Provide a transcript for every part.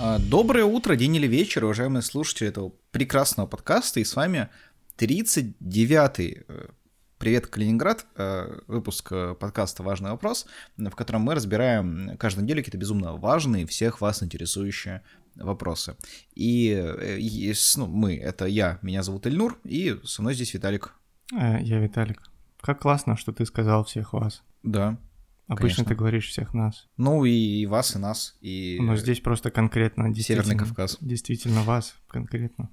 А, доброе утро, день или вечер, уважаемые слушатели этого прекрасного подкаста. И с вами 39-й э, «Привет, Калининград», э, выпуск э, подкаста «Важный вопрос», в котором мы разбираем каждую неделю какие-то безумно важные, всех вас интересующие вопросы. И ну, мы, это я, меня зовут Эльнур, и со мной здесь Виталик. Я Виталик. Как классно, что ты сказал всех вас. Да, Обычно Конечно. ты говоришь всех нас. Ну и, и вас, и нас, и... Но здесь просто конкретно Северный Кавказ. Действительно вас конкретно.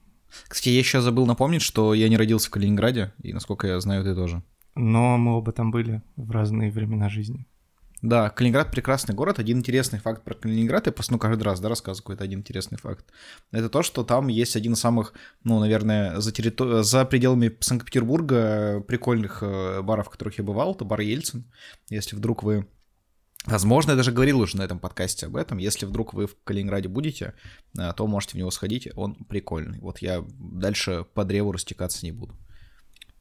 Кстати, я еще забыл напомнить, что я не родился в Калининграде, и, насколько я знаю, ты тоже. Но мы оба там были в разные времена жизни. Да, Калининград прекрасный город. Один интересный факт про Калининград, я просто ну, каждый раз да, рассказываю какой-то один интересный факт. Это то, что там есть один из самых, ну, наверное, за, территор... за пределами Санкт-Петербурга прикольных э, баров, в которых я бывал. Это бар Ельцин. Если вдруг вы Возможно, я даже говорил уже на этом подкасте об этом. Если вдруг вы в Калининграде будете, э, то можете в него сходить, он прикольный. Вот я дальше по древу растекаться не буду.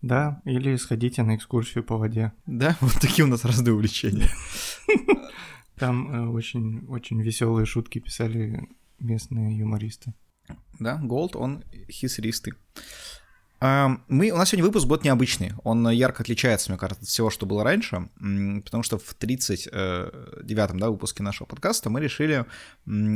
Да, или сходите на экскурсию по воде. Да, вот такие у нас разные увлечения. Там очень, очень веселые шутки писали местные юмористы. Да, Голд, он хисристый. Мы, у нас сегодня выпуск будет необычный. Он ярко отличается, мне кажется, от всего, что было раньше, потому что в 39-м да, выпуске нашего подкаста мы решили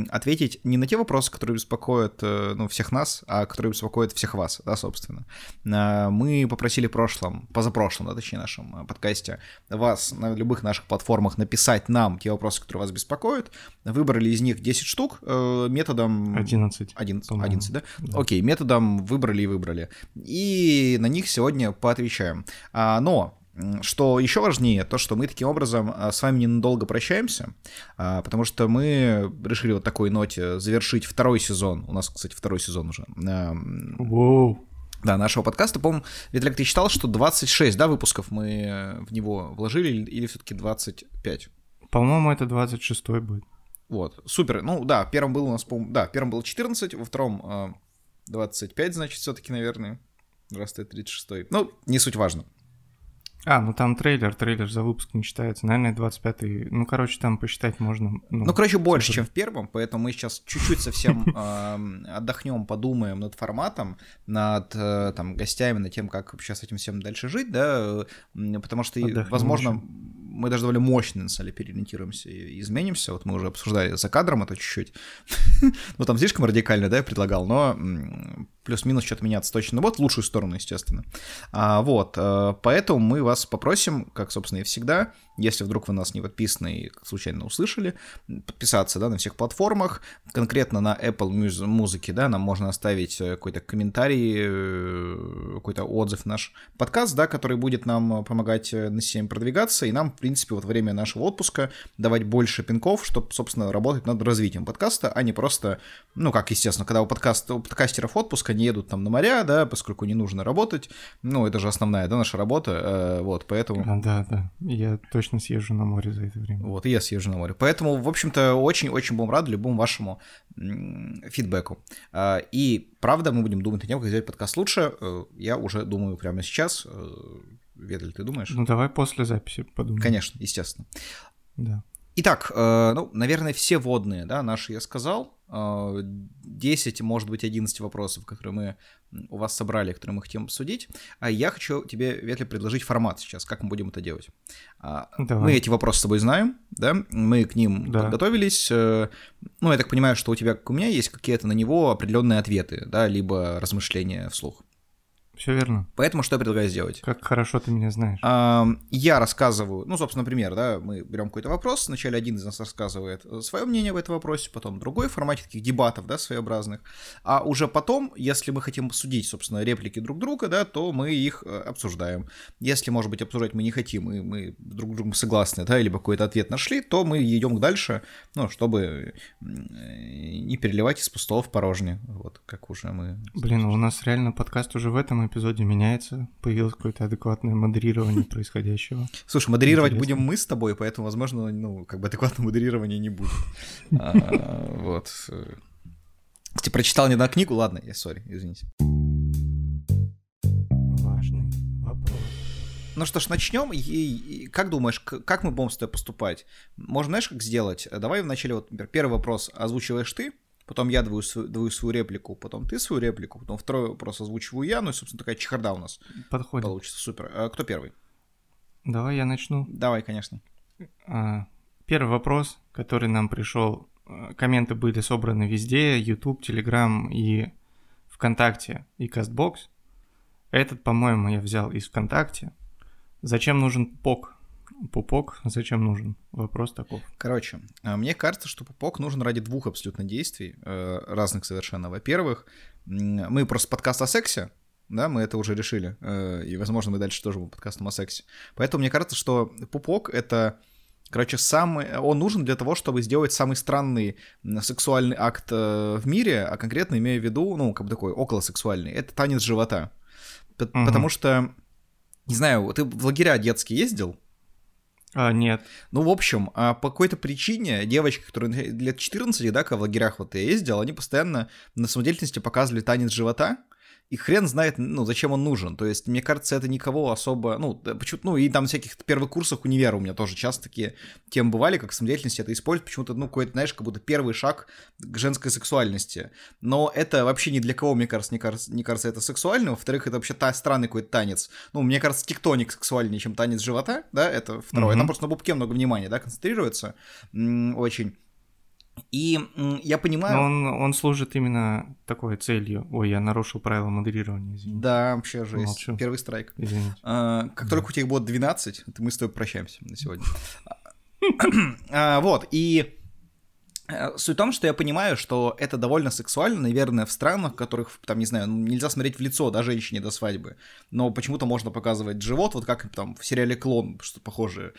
ответить не на те вопросы, которые беспокоят ну, всех нас, а которые беспокоят всех вас, да, собственно. Мы попросили в прошлом, позапрошлом, да, точнее, нашем подкасте, вас на любых наших платформах написать нам те вопросы, которые вас беспокоят. Выбрали из них 10 штук методом... 11. 11, 11 да? да? Окей, методом выбрали и выбрали. И на них сегодня поотвечаем. А, но что еще важнее, то, что мы таким образом с вами ненадолго прощаемся, потому что мы решили вот такой ноте завершить второй сезон. У нас, кстати, второй сезон уже. Воу. Да, нашего подкаста. По-моему, Виталик, ты считал, что 26, да, выпусков мы в него вложили, или все-таки 25? По-моему, это 26 будет. Вот, супер. Ну да, первым был у нас, по-моему, да, первым было 14, во втором 25, значит, все-таки, наверное. Раз ты 36-й. Ну, не суть важно. А, ну там трейлер, трейлер за выпуск не считается. Наверное, 25-й. Ну, короче, там посчитать можно. Ну, ну короче, больше, чем в первом, поэтому мы сейчас чуть-чуть совсем э, отдохнем, подумаем над форматом, над э, там гостями, над тем, как вообще с этим всем дальше жить, да, потому что, Отдохнем возможно, еще. мы даже довольно мощно, на самом деле, переориентируемся и изменимся. Вот мы уже обсуждали за кадром это чуть-чуть. ну, там слишком радикально, да, я предлагал, но плюс-минус что-то меняться точно. Ну, вот в лучшую сторону, естественно. А, вот, поэтому мы вас попросим, как, собственно, и всегда, если вдруг вы нас не подписаны и случайно услышали, подписаться, да, на всех платформах, конкретно на Apple Music, да, нам можно оставить какой-то комментарий, какой-то отзыв наш подкаст, да, который будет нам помогать на системе продвигаться, и нам, в принципе, вот время нашего отпуска давать больше пинков, чтобы, собственно, работать над развитием подкаста, а не просто, ну, как, естественно, когда у, подкаста, у подкастеров отпуск, они едут там на моря, да, поскольку не нужно работать, ну, это же основная, да, наша работа, вот, поэтому... А, да, да, я точно съезжу на море за это время. Вот, и я съезжу на море. Поэтому, в общем-то, очень-очень будем рады любому вашему фидбэку. И, правда, мы будем думать о том, как сделать подкаст лучше. Я уже думаю прямо сейчас. Ведаль, ты думаешь? Ну, давай после записи подумаем. Конечно, естественно. Да. Итак, ну, наверное, все водные, да, наши я сказал. 10, может быть, 11 вопросов, которые мы у вас собрали, которые мы хотим обсудить. А я хочу тебе, Ветли, предложить формат сейчас, как мы будем это делать. Давай. Мы эти вопросы с тобой знаем, да, мы к ним Да. подготовились. Ну, я так понимаю, что у тебя, как у меня, есть какие-то на него определенные ответы, да, либо размышления вслух. Все верно. Поэтому что я предлагаю сделать? Как хорошо ты меня знаешь. Ам, Я рассказываю, ну, собственно, например, да, мы берем какой-то вопрос, вначале один из нас рассказывает свое мнение в этом вопросе, потом другой в формате таких дебатов, да, своеобразных, а уже потом, если мы хотим обсудить, собственно, реплики друг друга, да, то мы их э, обсуждаем. Если, может быть, обсуждать мы не хотим, и мы друг с другом согласны, да, либо какой-то ответ нашли, то мы идем дальше, ну, чтобы э, не переливать из пустого в порожнее, вот, как уже мы... Блин, у нас реально подкаст уже в этом эпизоде меняется. Появилось какое-то адекватное модерирование происходящего. Слушай, модерировать Интересно. будем мы с тобой, поэтому, возможно, ну, как бы адекватного модерирования не будет. А, Вот. Кстати, прочитал не одну книгу, ладно, я сори, извините. Важный вопрос. Ну что ж, начнем. И, и как думаешь, как мы будем с тобой поступать? Можно, знаешь, как сделать? Давай вначале, вот, например, первый вопрос озвучиваешь ты, потом я даю, даю свою реплику, потом ты свою реплику, потом второй вопрос озвучиваю я, ну и, собственно, такая чехарда у нас Подходит. получится. Супер. А кто первый? Давай я начну. Давай, конечно. А, первый вопрос, который нам пришел. а, Комменты были собраны везде, YouTube, Telegram и ВКонтакте и Castbox. Этот, по-моему, я взял из ВКонтакте. Зачем нужен пупок? Пупок зачем нужен? Вопрос таков. Короче, а, мне кажется, что пупок нужен ради двух абсолютно действий, э, разных совершенно. Во-первых, мы просто подкаст о сексе, да, мы это уже решили, э, и, возможно, мы дальше тоже будем подкастом о сексе. Поэтому мне кажется, что пупок — это, короче, самый... Он нужен для того, чтобы сделать самый странный сексуальный акт э, в мире, а конкретно имею в виду, ну, как бы такой околосексуальный, это танец живота. Мгм. Потому что, не знаю, ты в лагеря детские ездил? А, нет. Ну, в общем, а по какой-то причине девочки, которые лет 14, да, когда в лагерях вот я ездил, они постоянно на самодеятельности показывали танец живота, и хрен знает, ну, зачем он нужен. То есть, мне кажется, это никого особо, ну, почему ну, и там всяких первых курсах универа у меня тоже часто такие темы бывали, как самодеятельность это используют, почему-то, ну, какой-то, знаешь, как будто первый шаг к женской сексуальности. Но это вообще ни для кого, мне кажется, не кажется, не кажется это сексуальным. Во-вторых, это вообще та, странный какой-то танец. Ну, мне кажется, тектоник сексуальнее, чем танец живота, да, это второе. Мгм. Там просто на бубке много внимания, да, концентрируется очень. И я понимаю... Но он, он служит именно такой целью. Ой, я нарушил правила модерирования, извините. Да, вообще жесть. Молчу. Первый страйк. Извините. А, как только у тебя будет 12, то мы с тобой прощаемся на сегодня. А, Вот, и суть в том, что я понимаю, что это довольно сексуально, наверное, в странах, в которых, там, не знаю, ну, нельзя смотреть в лицо, да, женщине до свадьбы, но почему-то можно показывать живот, вот как там в сериале «Клон» что похожее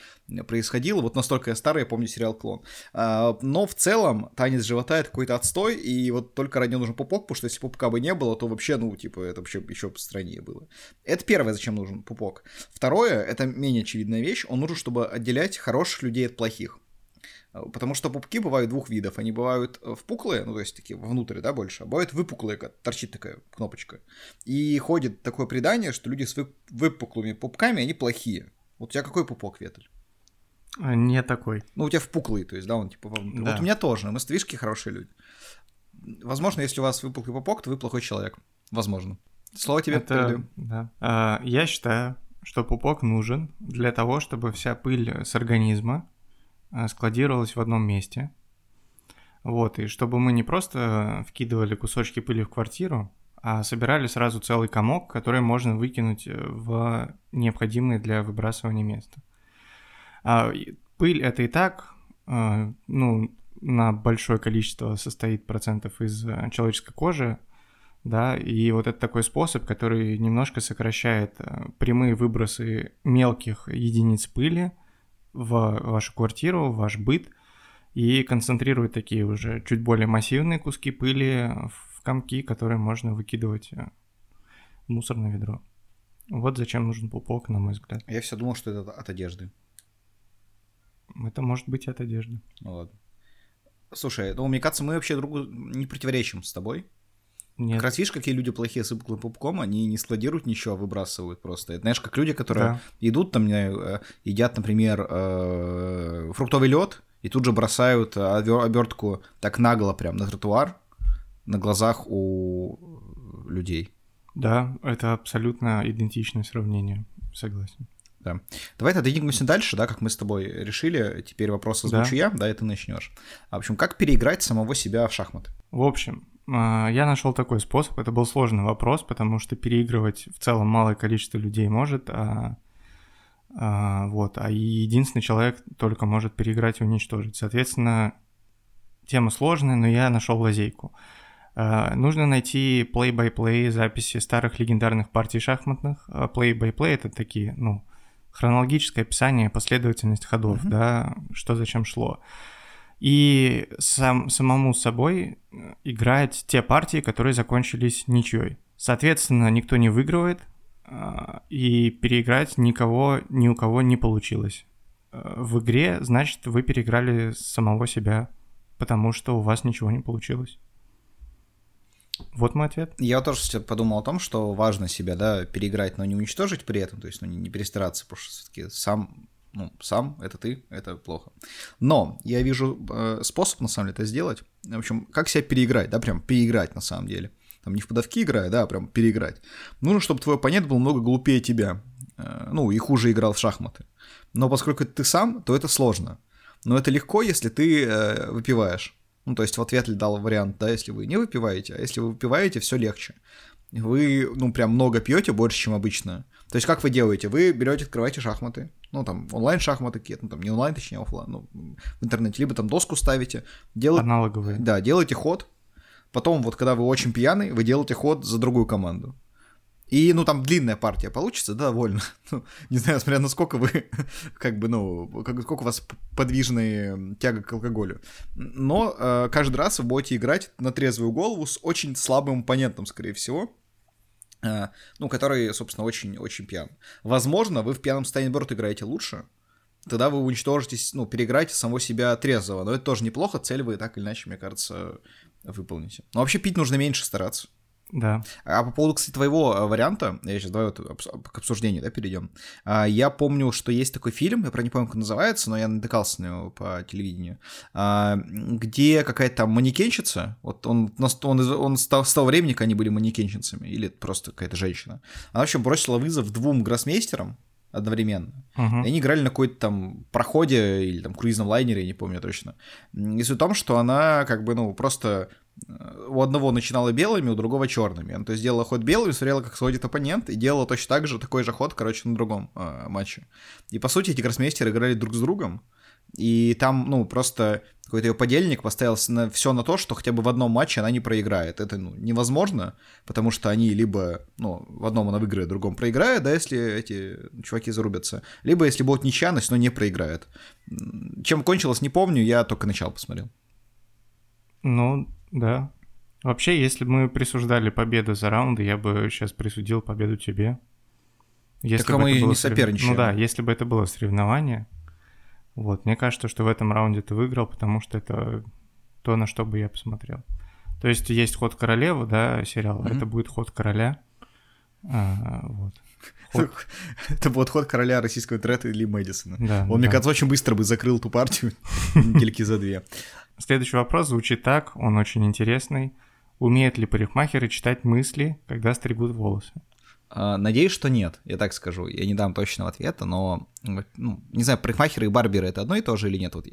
происходило, вот настолько я старый, я помню сериал «Клон». А, Но в целом танец живота — это какой-то отстой, и вот только ради нужен пупок, потому что если пупка бы не было, то вообще, ну, типа, это вообще еще страннее было. Это первое, зачем нужен пупок. Второе, это менее очевидная вещь, он нужен, чтобы отделять хороших людей от плохих. А, Потому что пупки бывают двух видов. Они бывают э, впуклые, ну, то есть такие внутрь, да, больше, а бывают выпуклые, как торчит такая кнопочка. И ходит такое предание, что люди с вы- выпуклыми пупками, они плохие. Вот у тебя какой пупок, Ветель? А, Не такой. Ну, у тебя впуклый, то есть, да, он типа вовнутрь. Да. Вот у меня тоже, мы стрижки хорошие люди. Возможно, если у вас выпуклый пупок, то вы плохой человек. Возможно. Слово тебе Это, передаю. да. А, я считаю, что пупок нужен для того, чтобы вся пыль с организма а, складировалась в одном месте. Вот, и чтобы мы не просто вкидывали кусочки пыли в квартиру, а собирали сразу целый комок, который можно выкинуть э, в необходимое для выбрасывания место. А, пыль это и так, а, ну, на большое количество состоит процентов из э, человеческой кожи, да, и вот это такой способ, который немножко сокращает э, прямые выбросы мелких единиц пыли в вашу квартиру, в ваш быт, и концентрирует такие уже чуть более массивные куски пыли в комки, которые можно выкидывать э, в мусорное ведро. Вот зачем нужен пупок, на мой взгляд. Я все думал, что это от одежды. Это может быть от одежды. Ну ладно. Слушай, ну, мне кажется, мы вообще другу не противоречим с тобой. Нет. Как раз видишь, какие люди плохие с пупком, они не складируют ничего, а выбрасывают просто. Это, знаешь, как люди, которые Да. идут там, э, едят, например, э, фруктовый лед, и тут же бросают обертку так нагло прям на тротуар, на глазах у людей. Да, это абсолютно идентичное сравнение. Согласен. Да. Давай тогда двигаемся дальше, да, как мы с тобой решили. Теперь вопрос озвучу Да. я, да, и ты начнешь. А, в общем, как переиграть самого себя в шахматы? В общем, я нашел такой способ. Это был сложный вопрос, потому что переигрывать в целом малое количество людей может, а, а, вот, а единственный человек только может переиграть и уничтожить. Соответственно, тема сложная, но я нашел лазейку. А, Нужно найти play-by-play записи старых легендарных партий шахматных. А Play-by-play это такие, ну, хронологическое описание, последовательность ходов, Мгм. да, что зачем шло. И сам, самому собой э, играть те партии, которые закончились ничьей. Соответственно, никто не выигрывает, а, и переиграть никого, ни у кого не получилось. Э, В игре, значит, вы переиграли самого себя, потому что у вас ничего не получилось. Вот мой ответ. Я тоже подумал о том, что важно себя, да, переиграть, но не уничтожить при этом, то есть, ну, не перестараться, потому что все-таки сам ну, сам, это ты, это плохо. Но я вижу э, способ, на самом деле, это сделать. В общем, как себя переиграть, да, прям переиграть на самом деле. Там не в подавки играя, да, а прям переиграть. Нужно, чтобы твой оппонент был много глупее тебя. Э, ну, и хуже играл в шахматы. Но поскольку ты сам, то это сложно. Но это легко, если ты э, выпиваешь. Ну, то есть в ответ ли дал вариант, да, если вы не выпиваете, а если вы выпиваете, все легче. Вы, ну, прям много пьете, больше, чем обычно. То есть как вы делаете? Вы берете, открываете шахматы, ну, там, онлайн-шахматы какие-то, ну, там, не онлайн, точнее, офлайн, ну, в интернете, либо там доску ставите. Делаете, Аналоговые. Да, делаете ход, потом вот, когда вы очень пьяный, вы делаете ход за другую команду. И, ну, там длинная партия получится, да, довольно. Ну, не знаю, смотря насколько вы, как бы, ну, как, сколько у вас подвижная тяга к алкоголю. Но э, каждый раз вы будете играть на трезвую голову с очень слабым оппонентом, скорее всего. Э, ну, который, собственно, очень-очень пьян. Возможно, вы в пьяном состоянии, наоборот, играете лучше, тогда вы уничтожитесь, ну, переиграете самого себя трезвого. Но это тоже неплохо, цель вы так или иначе, мне кажется, выполните. Но вообще пить нужно меньше стараться. Да. А по поводу, кстати, твоего э, варианта, я сейчас давай вот к обсуждению, да, перейдем. А, я помню, что есть такой фильм, я про не помню, как он называется, но я натыкался на него по телевидению, а, где какая-то там манекенщица, вот он, он, он с того времени, они были манекенщицами, или просто какая-то женщина, она, в общем, бросила вызов двум гроссмейстерам, одновременно. Uh-huh. И они играли на какой-то там проходе или там круизном лайнере, я не помню точно. И суть в том, что она как бы, ну, просто у одного начинала белыми, у другого черными. Он то есть делала ход белыми, смотрела, как сводит оппонент, и делала точно так же, такой же ход, короче, на другом э, матче. И, по сути, эти гроссмейстеры играли друг с другом, и там, ну, просто какой-то ее подельник поставил на, все на то, что хотя бы в одном матче она не проиграет. Это ну, невозможно, потому что они либо, ну, в одном она выиграет, в другом проиграет, да, если эти чуваки зарубятся, либо если будет нечаянность, но не проиграет. Чем кончилось, не помню, я только начало посмотрел. Ну, да. Вообще, если бы мы присуждали победу за раунды, я бы сейчас присудил победу тебе. Если так а мы не соперничаем. Ну да, если бы это было соревнование. Вот, мне кажется, что в этом раунде ты выиграл, потому что это то, на что бы я посмотрел. То есть есть ход королевы, да, сериал, mm-hmm. это будет ход короля. А, вот. Ход... Это будет ход короля российского трета или Мэдисона. Да, Он, да. мне кажется, очень быстро бы закрыл ту партию недельки за две. Следующий вопрос звучит так, он очень интересный. Умеют ли парикмахеры читать мысли, когда стригут волосы? А, надеюсь, что нет, я так скажу. Я не дам точного ответа, но, ну, не знаю, парикмахеры и барберы это одно и то же или нет? Вот,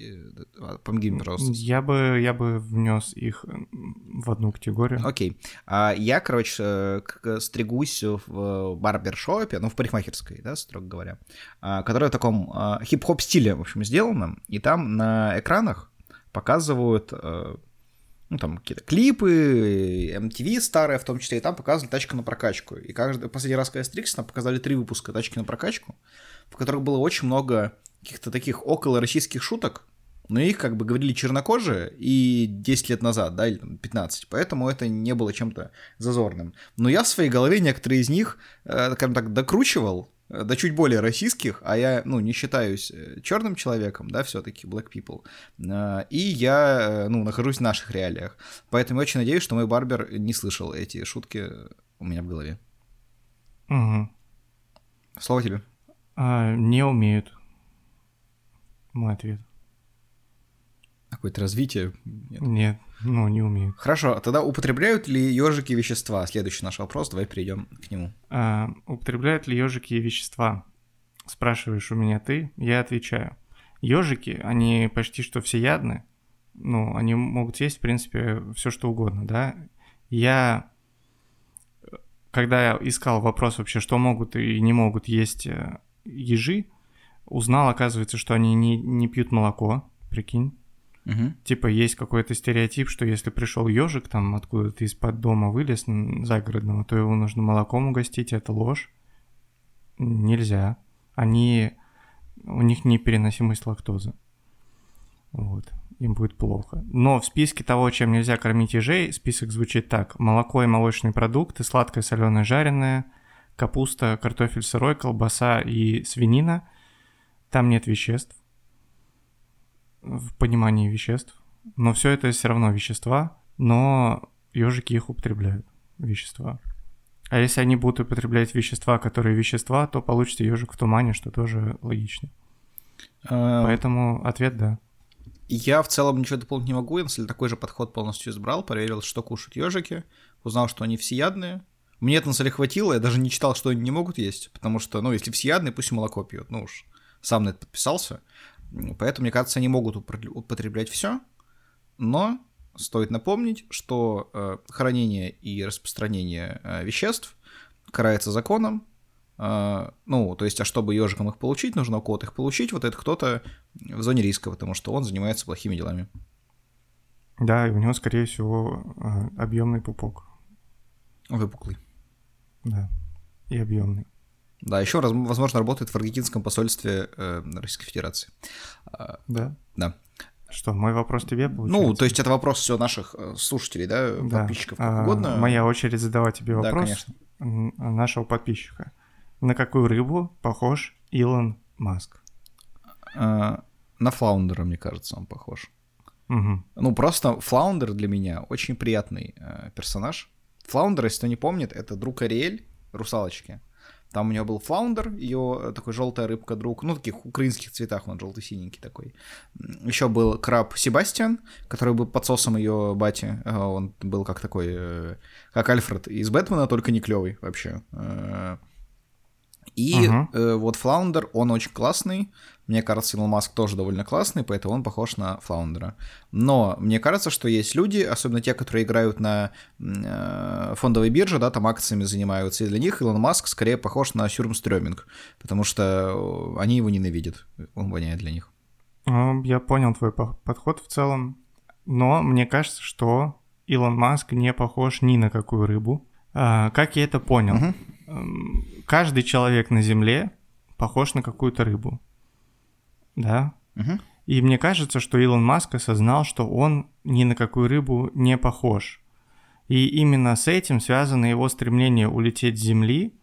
а, помоги мне, пожалуйста. Я бы, я бы внес их в одну категорию. Окей. А я, короче, э, стригусь в барбершопе, ну, в парикмахерской, да, строго говоря, которая в таком хип-хоп стиле, в общем, сделана, и там на экранах показывают э, ну, там какие-то клипы, MTV старые в том числе, и там показывали тачка на прокачку. И каждый, последний раз, когда я стрикся, там показали три выпуска тачки на прокачку, в которых было очень много каких-то таких около российских шуток, но их как бы говорили чернокожие и 10 лет назад, да, или там 15, поэтому это не было чем-то зазорным. Но я в своей голове некоторые из них, э, скажем так, докручивал, да чуть более российских, а я, ну, не считаюсь э, черным человеком, да, все-таки black people, э, и я, ну, нахожусь в наших реалиях. Поэтому я очень надеюсь, что мой барбер не слышал эти шутки у меня в голове. Угу. Слово тебе. А, не умеют. Мой ответ. Какое-то развитие? Нет. Нет, ну, не умеют. Хорошо, а тогда употребляют ли ежики вещества? Следующий наш вопрос, давай перейдем к нему. А, употребляют ли ежики вещества? Спрашиваешь у меня ты, я отвечаю. Ежики, они почти что всеядны. Ну, они могут есть, в принципе, все что угодно, да. Я, когда я искал вопрос вообще, что могут и не могут есть э, ежи, узнал, оказывается, что они не, не пьют молоко, прикинь. Угу. Типа есть какой-то стереотип, что если пришел ежик там откуда-то из-под дома вылез загородного, то его нужно молоком угостить, это ложь. Нельзя. Они... У них непереносимость лактозы. Вот. Им будет плохо. Но в списке того, чем нельзя кормить ежей, список звучит так. Молоко и молочные продукты, сладкое, соленое, жареное, капуста, картофель сырой, колбаса и свинина. Там нет веществ в понимании веществ. Но все это все равно вещества, но ежики их употребляют, вещества. А если они будут употреблять вещества, которые вещества, то получится ежик в тумане, что тоже логично. А... Поэтому ответ да. Я в целом ничего дополнить не могу, если такой же подход полностью избрал, проверил, что кушают ежики, узнал, что они всеядные. Мне это на самом хватило, я даже не читал, что они не могут есть, потому что, ну, если всеядные, пусть и молоко пьют, ну уж, сам на это подписался. Поэтому, мне кажется, они могут употреблять все, но стоит напомнить, что э, хранение и распространение э, веществ карается законом, э, ну, то есть, а чтобы ежикам их получить, нужно у кого-то их получить, вот это кто-то в зоне риска, потому что он занимается плохими делами. Да, и у него, скорее всего, объемный пупок. Выпуклый. Да, и объемный. Да, еще, возможно, работает в аргентинском посольстве э, Российской Федерации. А, да. Да. Что, мой вопрос тебе получается? Ну, то есть это вопрос все наших э, слушателей, да, да. подписчиков, как а, угодно. Моя очередь задавать тебе вопрос. Да, конечно. Нашего подписчика. На какую рыбу похож Илон Маск? А, на флаундера, мне кажется, он похож. Угу. Ну, просто флаундер для меня очень приятный э, персонаж. Флаундер, если кто не помнит, это друг Ариэль, русалочки. Там у него был флаундер, ее э, такой желтая рыбка друг, ну, таких украинских цветах, он желто-синенький такой. Еще был краб Себастьян, который был подсосом ее бати. Э, он был как такой, э, как Альфред из Бэтмена, только не клевый вообще. И uh-huh. э, вот Флаундер, он очень классный. Мне кажется, Илон Маск тоже довольно классный, поэтому он похож на Флаундера. Но мне кажется, что есть люди, особенно те, которые играют на э, фондовой бирже, да, там акциями занимаются, и для них Илон Маск скорее похож на Сюрмстрёминг, потому что они его ненавидят, он воняет для них. Ну, я понял твой подход в целом, но мне кажется, что Илон Маск не похож ни на какую рыбу. А, как я это понял? Uh-huh каждый человек на Земле похож на какую-то рыбу. Да? Угу. И мне кажется, что Илон Маск осознал, что он ни на какую рыбу не похож. И именно с этим связано его стремление улететь с Земли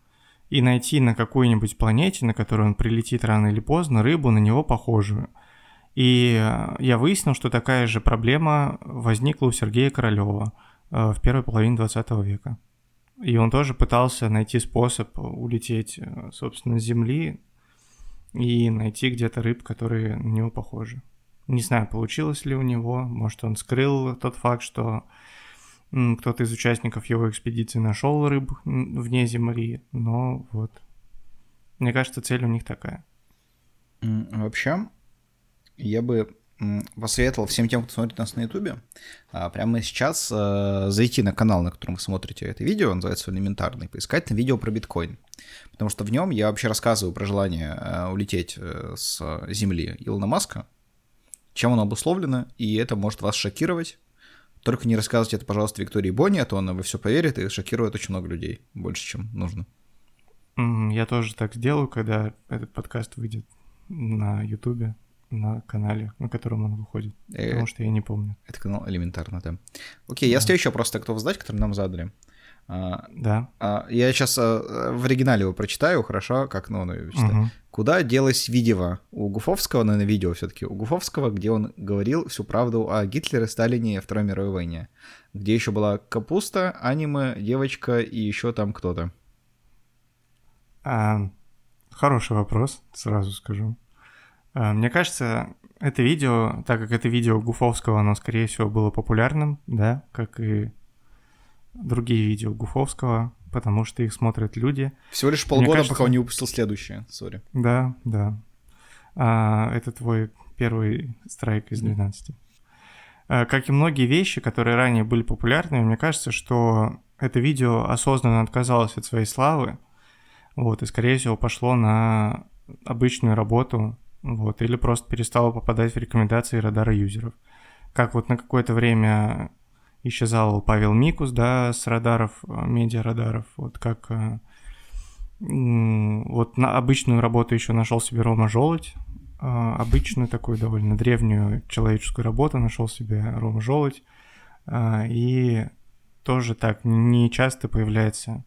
и найти на какой-нибудь планете, на которую он прилетит рано или поздно, рыбу на него похожую. И э, я выяснил, что такая же проблема возникла у Сергея Королева э, в первой половине 20 века. И он тоже пытался найти способ улететь, э, собственно, с Земли и найти где-то рыб, которые на него похожи. Не знаю, получилось ли у него, может, он скрыл тот факт, что кто-то из участников его экспедиции нашел рыб вне Земли, но вот. Мне кажется, цель у них такая. Вообще, я бы посоветовал всем тем, кто смотрит нас на Ютубе, а, прямо сейчас э, зайти на канал, на котором вы смотрите это видео, он называется «Элементарный», поискать на видео про биткоин. Потому что в нем я вообще рассказываю про желание э, улететь э, с Земли Илона Маска, чем оно обусловлено, и это может вас шокировать. Только не рассказывайте это, пожалуйста, Виктории Бонни, а то она во все поверит и шокирует очень много людей, больше, чем нужно. Я тоже так сделаю, когда этот подкаст выйдет на Ютубе на канале, на котором он выходит. Э, потому что я не помню. Это канал элементарно, да. Окей, да. я следующий вопрос готов задать, который нам задали. А, да. А, я сейчас а, в оригинале его прочитаю, хорошо, как, ну, ну угу. Куда делось видео у Гуфовского, ну, на видео все таки у Гуфовского, где он говорил всю правду о Гитлере, Сталине и Второй мировой войне? Где еще была капуста, аниме, девочка и еще там кто-то? А, хороший вопрос, сразу скажу. А, мне кажется, это видео, так как это видео Гуфовского, оно, скорее всего, было популярным, да, как и другие видео Гуфовского, потому что их смотрят люди. Всего лишь полгода, кажется... пока он не выпустил следующее, сори. Да, да. А, это твой первый страйк из 12. А, как и многие вещи, которые ранее были популярны, мне кажется, что это видео осознанно отказалось от своей славы, вот, и, скорее всего, пошло на обычную работу вот, или просто перестала попадать в рекомендации радара юзеров. Как вот на какое-то время исчезал Павел Микус, да, с радаров, э, медиа-радаров, вот как э, вот на обычную работу еще нашел себе Рома Желудь, э, обычную такую довольно древнюю человеческую работу нашел себе Рома Желудь, и тоже так не часто появляется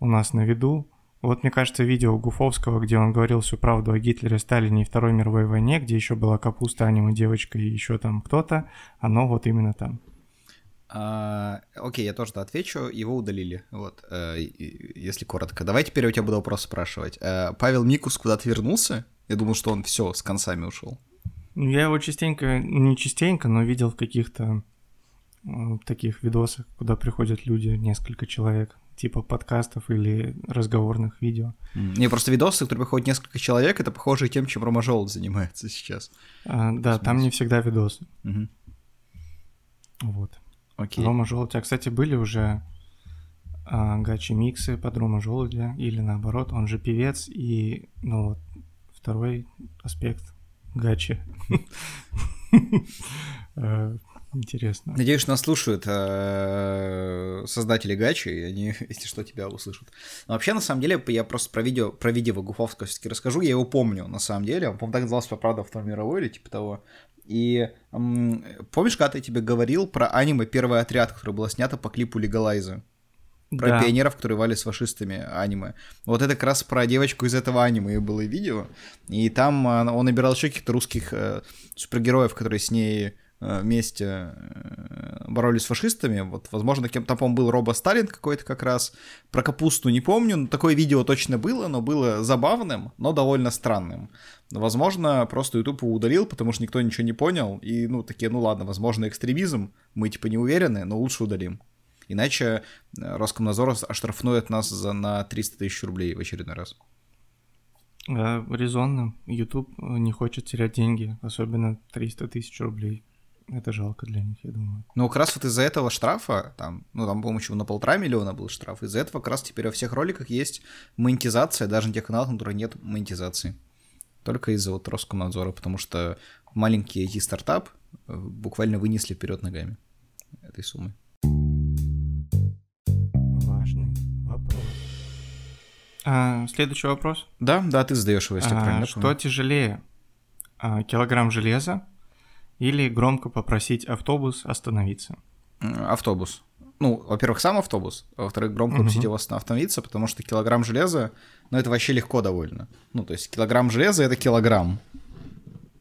у нас на виду. Вот, мне кажется, видео Гуфовского, где он говорил всю правду о Гитлере, Сталине и Второй мировой войне, где еще была капуста, аниме, девочка и еще там кто-то, оно вот именно там. А, окей, я тоже отвечу. Его удалили. Вот, э, если коротко. Давай теперь я у тебя буду вопрос спрашивать. Э, Павел Микус куда-то вернулся Я думал, что он все с концами ушел. Ну, я его частенько, не частенько, но видел в каких-то таких видосах, куда приходят люди, несколько человек, типа подкастов или разговорных видео. Не, просто видосы, которые приходят несколько человек, это похоже тем, чем Рома Желд занимается сейчас. А, да, там не всегда видосы. Угу. Вот. Окей. Рома Желудь. А, кстати, были уже а, гачи-миксы под Рома Желудя, или наоборот, он же певец, и, ну вот, второй аспект гачи. Интересно. Надеюсь, нас слушают э, создатели Гачи, и они, если что, тебя услышат. Но вообще, на самом деле, я просто про видео, про видео Гуфовского все-таки расскажу. Я его помню, на самом деле. Он, по-моему, так назывался «Правда Второй мировой» или типа того. И м- помнишь, когда я тебе говорил про аниме «Первый отряд», которое было снято по клипу Легалайза? Про Да. пионеров, которые вали с фашистами аниме. Вот это как раз про девочку из этого аниме было видео. И там а, он набирал еще каких-то русских э, супергероев, которые с ней вместе э, боролись с фашистами. Вот, возможно, кем там, по-моему, был Робо Сталин какой-то как раз. Про капусту не помню, но такое видео точно было, но было забавным, но довольно странным. Возможно, просто YouTube удалил, потому что никто ничего не понял. И, ну, такие, ну ладно, возможно, экстремизм, мы типа не уверены, но лучше удалим. Иначе э, Роскомнадзор оштрафнует нас за, на 300 тысяч рублей в очередной раз. Э, Резонно. YouTube не хочет терять деньги, особенно 300 тысяч рублей. Это жалко для них, я думаю. Ну, как раз вот из-за этого штрафа, там, ну, там, по-моему, еще на полтора миллиона был штраф, из-за этого как раз теперь во всех роликах есть монетизация, даже на тех каналах, на которых нет монетизации. Только из-за вот Роскомнадзора, потому что маленький IT-стартап э, буквально вынесли вперед ногами этой суммы. Важный вопрос. А, следующий вопрос. Да, да, ты задаешь его, если А, правильно что помню. тяжелее? А, килограмм железа или громко попросить автобус остановиться? М, Автобус. Ну, во-первых, сам автобус, а во-вторых, громко попросить его остановиться, потому что килограмм железа, ну, это вообще легко довольно. Ну, то есть килограмм железа — это килограмм.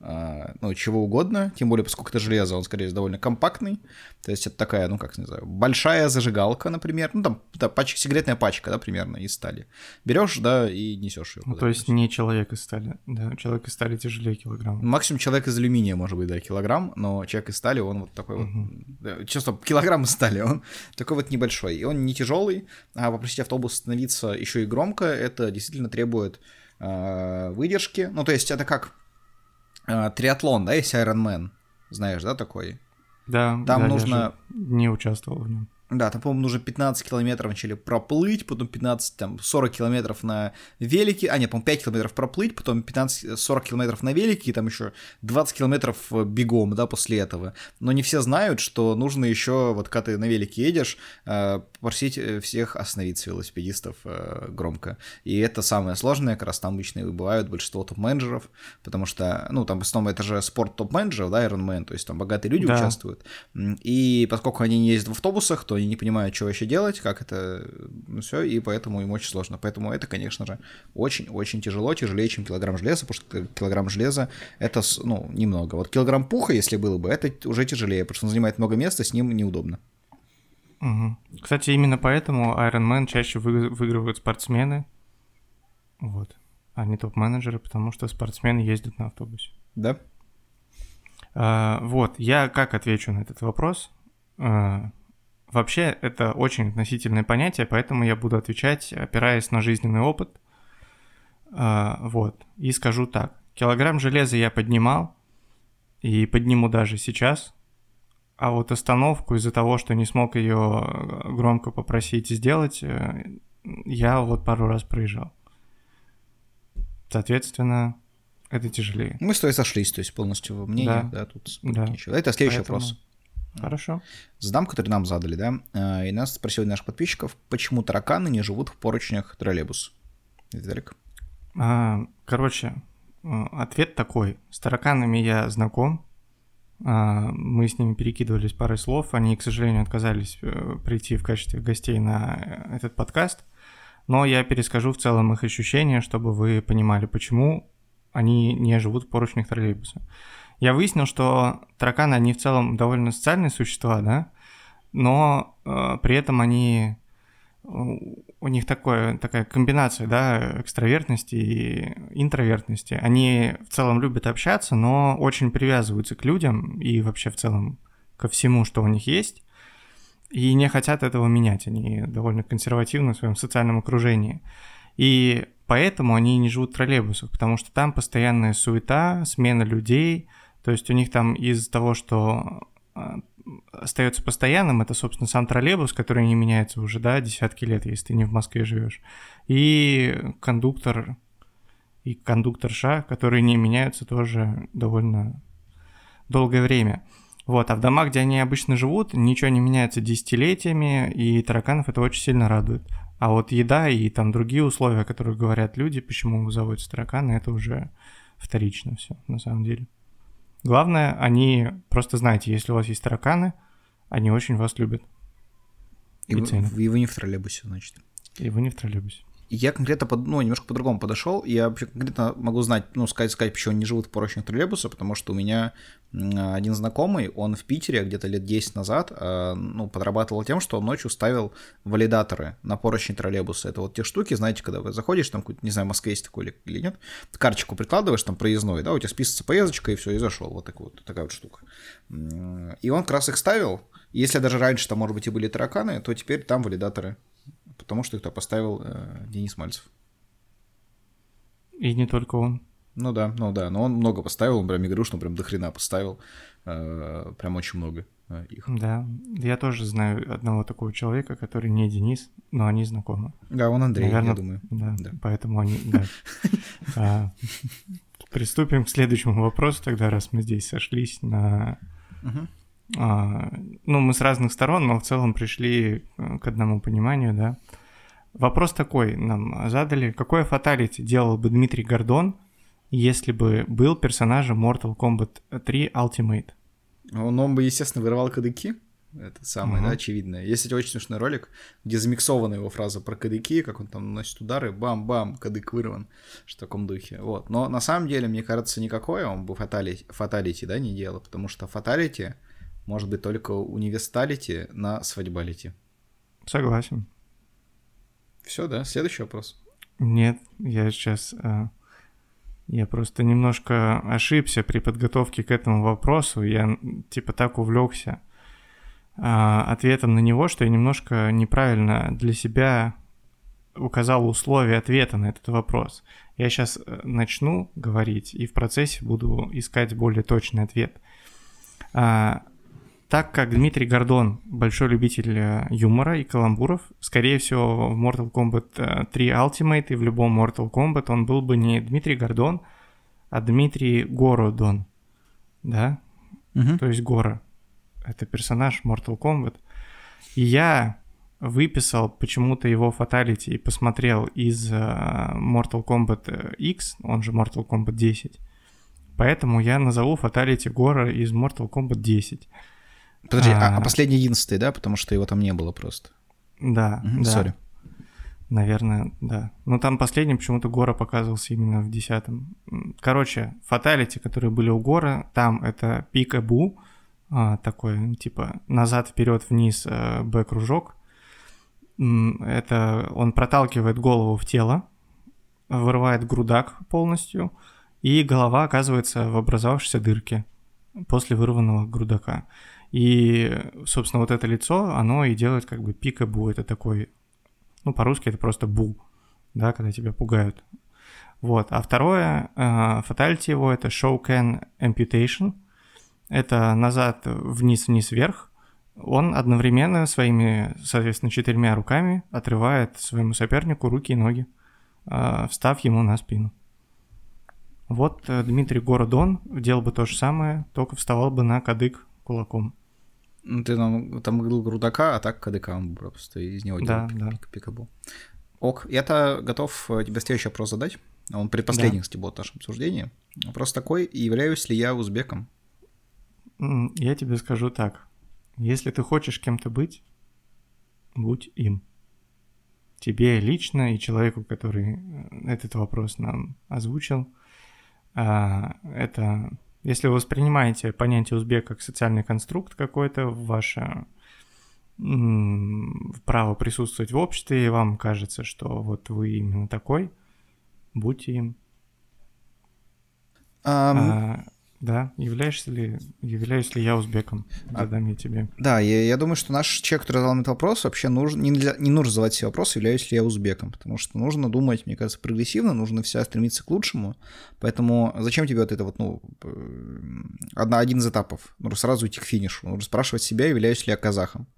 А, ну, чего угодно, тем более, поскольку это железо, он, скорее, довольно компактный. То есть это такая, ну, как не знаю, большая зажигалка, например, ну, там, да, пачка, сигаретная пачка, да, примерно, из стали. Берешь, да, и несешь ее. Ну, то есть не человек из стали. Да, человек из стали тяжелее килограмма. Максимум человек из алюминия, может быть, да, килограмм, но человек из стали, он вот такой Мгм. вот, да, честно, килограмм из стали, он такой вот небольшой. И он не тяжелый, а попросить автобус остановиться еще и громко, это действительно требует э, выдержки. Ну, то есть это как э, триатлон, да, есть Iron Man, знаешь, да, такой? Да, Там да, нужно- не участвовал в нем. Да, там, по-моему, нужно 15 километров вначале проплыть, потом 15, там, 40 километров на велике, а нет, по-моему, 5 километров проплыть, потом 15-40 километров на велике, и там еще 20 километров э, бегом, да, после этого. Но не все знают, что нужно еще, вот когда ты на велике едешь, э, попросить э, всех остановиться велосипедистов э, громко. И это самое сложное, как раз там обычно и бывают большинство топ-менеджеров, потому что, ну, там в основном это же спорт топ-менеджеров, да, Iron Man, то есть там богатые люди Да. участвуют. И поскольку они не ездят в автобусах, то они не понимают, что вообще делать, как это, ну, все, и поэтому им очень сложно. Поэтому это, конечно же, очень-очень тяжело, тяжелее, чем килограмм железа, потому что килограмм железа это, ну, немного. Вот килограмм пуха, если было бы, это уже тяжелее, потому что он занимает много места, с ним неудобно. Мгм. Кстати, именно поэтому Iron Man чаще вы- выигрывают спортсмены. Вот. А не топ-менеджеры, потому что спортсмены ездят на автобусе. Да? А, вот, я как отвечу на этот вопрос? А, вообще, это очень относительное понятие, поэтому я буду отвечать, опираясь на жизненный опыт. А, вот, и скажу так. Килограмм железа я поднимал, и подниму даже сейчас. А вот остановку из-за того, что не смог ее громко попросить сделать, э, я вот пару раз проезжал. Соответственно, это тяжелее. Мы с тобой сошлись, то есть полностью во мнении, Да. да, тут Да. ничего. Это следующий Поэтому- вопрос. Хорошо. Задам, который нам задали, да, А, и нас спросили наших подписчиков, почему тараканы не живут в поручнях троллейбус. Виталик. А, короче, э, ответ такой. С тараканами я знаком. А, Мы с ними перекидывались парой слов. Они, к сожалению, отказались э, прийти в качестве гостей на э, этот подкаст. Но я перескажу в целом их ощущения, чтобы вы понимали, почему они не живут в поручнях троллейбуса. Я выяснил, что тараканы, они в целом довольно социальные существа, да, но э, при этом они у них такое, такая комбинация, да, экстравертности и интровертности. Они в целом любят общаться, но очень привязываются к людям и вообще в целом ко всему, что у них есть, и не хотят этого менять. Они довольно консервативны в своем социальном окружении. И поэтому они не живут в троллейбусах, потому что там постоянная суета, смена людей, то есть у них там из-за того, что а, остается постоянным, это, собственно, сам троллейбус, который не меняется уже, да, десятки лет, если ты не в Москве живешь, и кондуктор, и кондукторша, которые не меняются тоже довольно долгое время. Вот, а в домах, где они обычно живут, ничего не меняется десятилетиями, и тараканов это очень сильно радует. А вот еда и там другие условия, о которых говорят люди, почему заводятся тараканы, это уже вторично все, на самом деле. Главное, они просто знаете, если у вас есть тараканы, они очень вас любят. И, вы, и вы не в троллейбусе, значит. И вы не в троллейбусе. Я конкретно, под, ну, немножко по-другому подошел. Я вообще конкретно могу знать, ну, сказать, сказать, почему они живут в поручнях троллейбуса, потому что у меня один знакомый, он в Питере где-то лет 10 назад, а, ну, подрабатывал тем, что он ночью ставил валидаторы на поручни троллейбуса. Это вот те штуки, знаете, когда вы заходишь, там, не знаю, в Москве есть такой или нет, карточку прикладываешь, там, проездной, да, у тебя списывается поездочка, и все, и зашел. Вот, такой, вот такая вот штука. И он как раз их ставил. Если даже раньше там, может быть, и были тараканы, то теперь там валидаторы потому что их поставил э, Денис Мальцев. И не только он. Ну да, ну да, но он много поставил, он прям игрушно, прям до хрена поставил, э, прям очень много э, их. Да, я тоже знаю одного такого человека, который не Денис, но они знакомы. Да, он Андрей, Наверное, я думаю. Да, да. поэтому они, да. А, приступим к следующему вопросу тогда, раз мы здесь сошлись на ну, мы с разных сторон, но в целом пришли э, к одному пониманию, да. Вопрос такой нам задали. Какое фаталити делал бы Дмитрий Гордон, если бы был персонажем Mortal Kombat 3 Ultimate? Он, он бы, естественно, вырывал кадыки. Это самое, uh-huh. да, очевидное. Есть очень смешной ролик, где замиксована его фраза про кадыки, как он там наносит удары, бам-бам, кадык вырван, в таком духе. Вот. Но на самом деле, мне кажется, никакое он бы фаталити, фаталити да, не делал, потому что фаталити может быть только универсалити на свадьбалити. Согласен. Все, да? Следующий вопрос. Нет, я сейчас... Э, я просто немножко ошибся при подготовке к этому вопросу. Я типа так увлекся э, ответом на него, что я немножко неправильно для себя указал условия ответа на этот вопрос. Я сейчас э, начну говорить и в процессе буду искать более точный ответ. А, так как Дмитрий Гордон большой любитель э, юмора и каламбуров, скорее всего, в Mortal Kombat 3 э, Ultimate и в любом Mortal Kombat он был бы не Дмитрий Гордон, а Дмитрий Городон. Да? Угу. То есть Гора. Это персонаж Mortal Kombat. И я выписал почему-то его fatality и посмотрел из э, Mortal Kombat X, он же Mortal Kombat 10. Поэтому я назову fatality Гора из Mortal Kombat 10. Подожди, а, а последний одиннадцатый, да? Потому что его там не было просто. Да, угу, да. Sorry. Наверное, да. Но там последним почему-то Гора показывался именно в десятом. Короче, fatality, которые были у Гора, там это пикабу, а, такой, типа, назад, вперед, вниз, а, Б-кружок. Это он проталкивает голову в тело, вырывает грудак полностью, и голова оказывается в образовавшейся дырке после вырванного грудака. И, собственно, вот это лицо, оно и делает как бы пикабу, это такой, ну, по-русски это просто бу, да, когда тебя пугают. Вот, а второе, фаталити его, это show can amputation, это назад, вниз, вниз, вверх, он одновременно своими, соответственно, четырьмя руками отрывает своему сопернику руки и ноги, а, встав ему на спину. Вот э, Дмитрий Городон делал бы то же самое, только вставал бы на кадык кулаком. Ну, ты там, там говорил Грудака, а так КДК он просто из него да, делал да. пикабу. Ок, я-то готов э, тебе следующий вопрос задать. Он предпоследний, да. кстати, был в нашем обсуждении. Вопрос такой, являюсь ли я узбеком? Я тебе скажу так. Если ты хочешь кем-то быть, будь им. Тебе лично и человеку, который э, этот вопрос нам озвучил, а, это если вы воспринимаете понятие узбек как социальный конструкт какой-то ваше право присутствовать в обществе, и вам кажется, что вот вы именно такой, будьте им. Um... А, да, являешься ли, являюсь ли я узбеком? Задам я тебе. Да, я, я думаю, что наш человек, который задал этот вопрос, вообще нужен, не, для, не нужно задавать себе вопрос, являюсь ли я узбеком, потому что нужно думать, мне кажется, прогрессивно, нужно вся стремиться к лучшему, поэтому зачем тебе вот это вот, ну, одна, один из этапов? Нужно сразу идти к финишу, нужно спрашивать себя, являюсь ли я казахом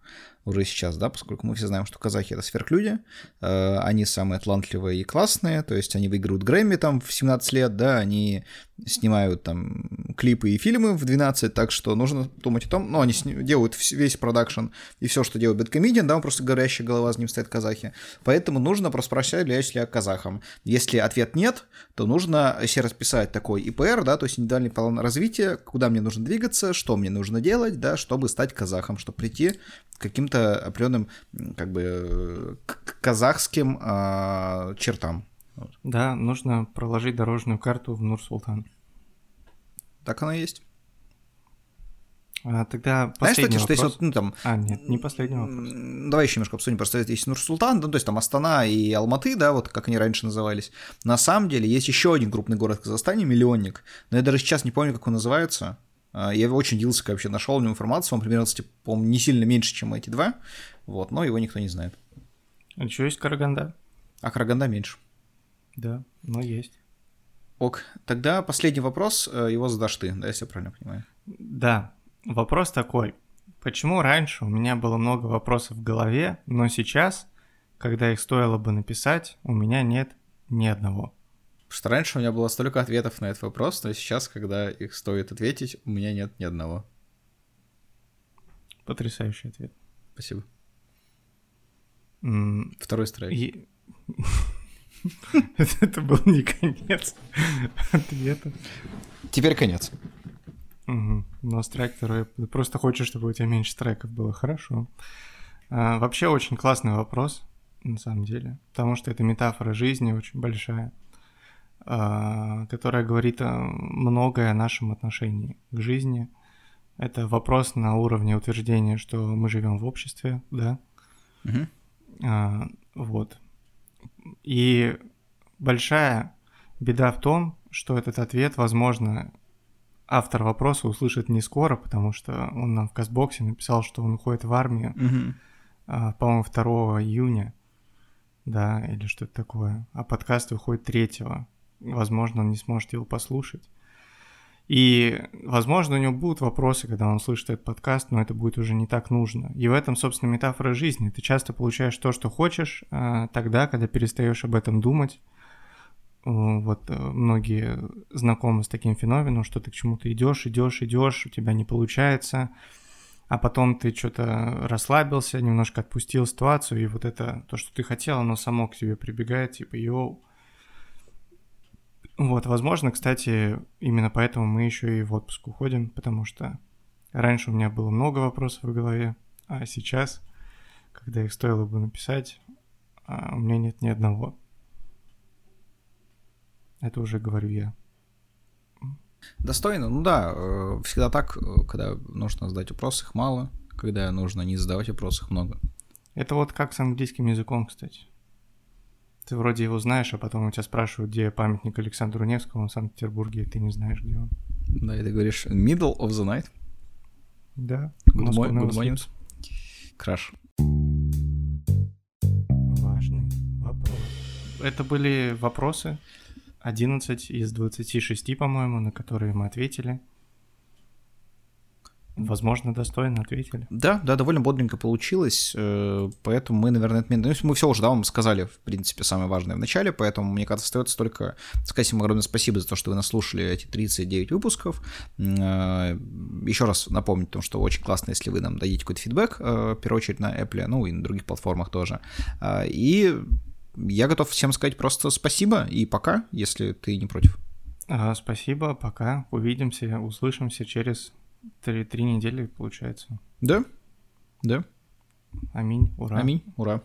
уже сейчас, да, поскольку мы все знаем, что казахи — это сверхлюди, э, они самые талантливые и классные, то есть они выигрывают Грэмми там в 17 лет, да, они снимают там клипы и фильмы в 12, так что нужно думать о том, ну, они делают весь продакшн и все, что делает Бэткомедиан, да, он просто горящая голова, за ним стоят казахи, поэтому нужно просто спросить, являюсь ли я казахом. Если ответ нет, то нужно себе расписать такой ИПР, да, то есть индивидуальный план развития, куда мне нужно двигаться, что мне нужно делать, да, чтобы стать казахом, чтобы прийти к каким-то определенным, как бы, к казахским э, чертам. Да, нужно проложить дорожную карту в Нур-Султан. Так оно и есть. А, тогда последний Знаешь, кстати, что есть вот, ну, там... А, нет, не последний вопрос. Давай еще немножко обсудим. Просто есть Нур-Султан, ну, то есть там Астана и Алматы, да, вот как они раньше назывались. На самом деле есть еще один крупный город в Казахстане, миллионник, но я даже сейчас не помню, как он называется. А, я очень удивился, когда вообще нашел у информацию, он примерно, типа, по-моему, не сильно меньше, чем эти два, вот, но его никто не знает. А еще есть Караганда? А Караганда меньше. Да, но есть. Ок, тогда последний вопрос, э, его задашь ты, да, если я правильно понимаю? Да, вопрос такой. Почему раньше у меня было много вопросов в голове, но сейчас, когда их стоило бы написать, у меня нет ни одного? Потому что раньше у меня было столько ответов на этот вопрос, но сейчас, когда их стоит ответить, у меня нет ни одного. Потрясающий ответ. Спасибо. Второй страйк. Это был не конец ответа. Теперь конец. Но страйк второй. Просто хочешь, чтобы у тебя меньше страйков было. Хорошо. А, вообще очень классный вопрос, на самом деле. Потому что это метафора жизни очень большая, которая говорит многое о нашем отношении к жизни. Это вопрос на уровне утверждения, что мы живем в обществе, да. Угу. А, вот. И большая беда в том, что этот ответ, возможно, автор вопроса услышит не скоро, потому что он нам в Казбоксе написал, что он уходит в армию, mm-hmm. а, по-моему, 2 июня, да, или что-то такое. А подкаст выходит 3 Возможно, он не сможет его послушать. И, возможно, у него будут вопросы, когда он слышит этот подкаст, но это будет уже не так нужно. И в этом, собственно, метафора жизни. Ты часто получаешь то, что хочешь, а, тогда, когда перестаешь об этом думать. Вот э, многие знакомы с таким феноменом, что ты к чему-то идешь, идешь, идешь, у тебя не получается, а потом ты что-то расслабился, немножко отпустил ситуацию, и вот это то, что ты хотел, оно само к тебе прибегает, типа, йоу, вот, возможно, кстати, именно поэтому мы еще и в отпуск уходим, потому что раньше у меня было много вопросов в голове, а сейчас, когда их стоило бы написать, а, у меня нет ни одного. Это уже говорю я. Достойно, ну да, э, всегда так, э, когда нужно задать вопросы, их мало, когда нужно не задавать вопросы, их много. Это вот как с английским языком, кстати. Ты вроде его знаешь, а потом у тебя спрашивают, где памятник Александру Невскому в Санкт-Петербурге, и ты не знаешь, где он. Да, и ты говоришь middle of the night. Да. Good, mo- good morning. Краш. Важный вопрос. Это были вопросы, 11 из 26, по-моему, на которые мы ответили возможно, достойно ответили. Да, да, довольно бодренько получилось, э, поэтому мы, наверное, отменим. Ну, мы все уже, да, вам сказали, в принципе, самое важное в начале, поэтому, мне кажется, остается только сказать вам огромное спасибо за то, что вы нас слушали эти 39 выпусков. Э, Еще раз напомнить о том, что очень классно, если вы нам дадите какой-то фидбэк, э, в первую очередь на Apple, ну и на других платформах тоже. И я готов всем сказать просто спасибо и пока, если ты не против. Спасибо, пока. Увидимся, услышимся через Три, три недели, получается. Да, да. Аминь, ура. Аминь, ура.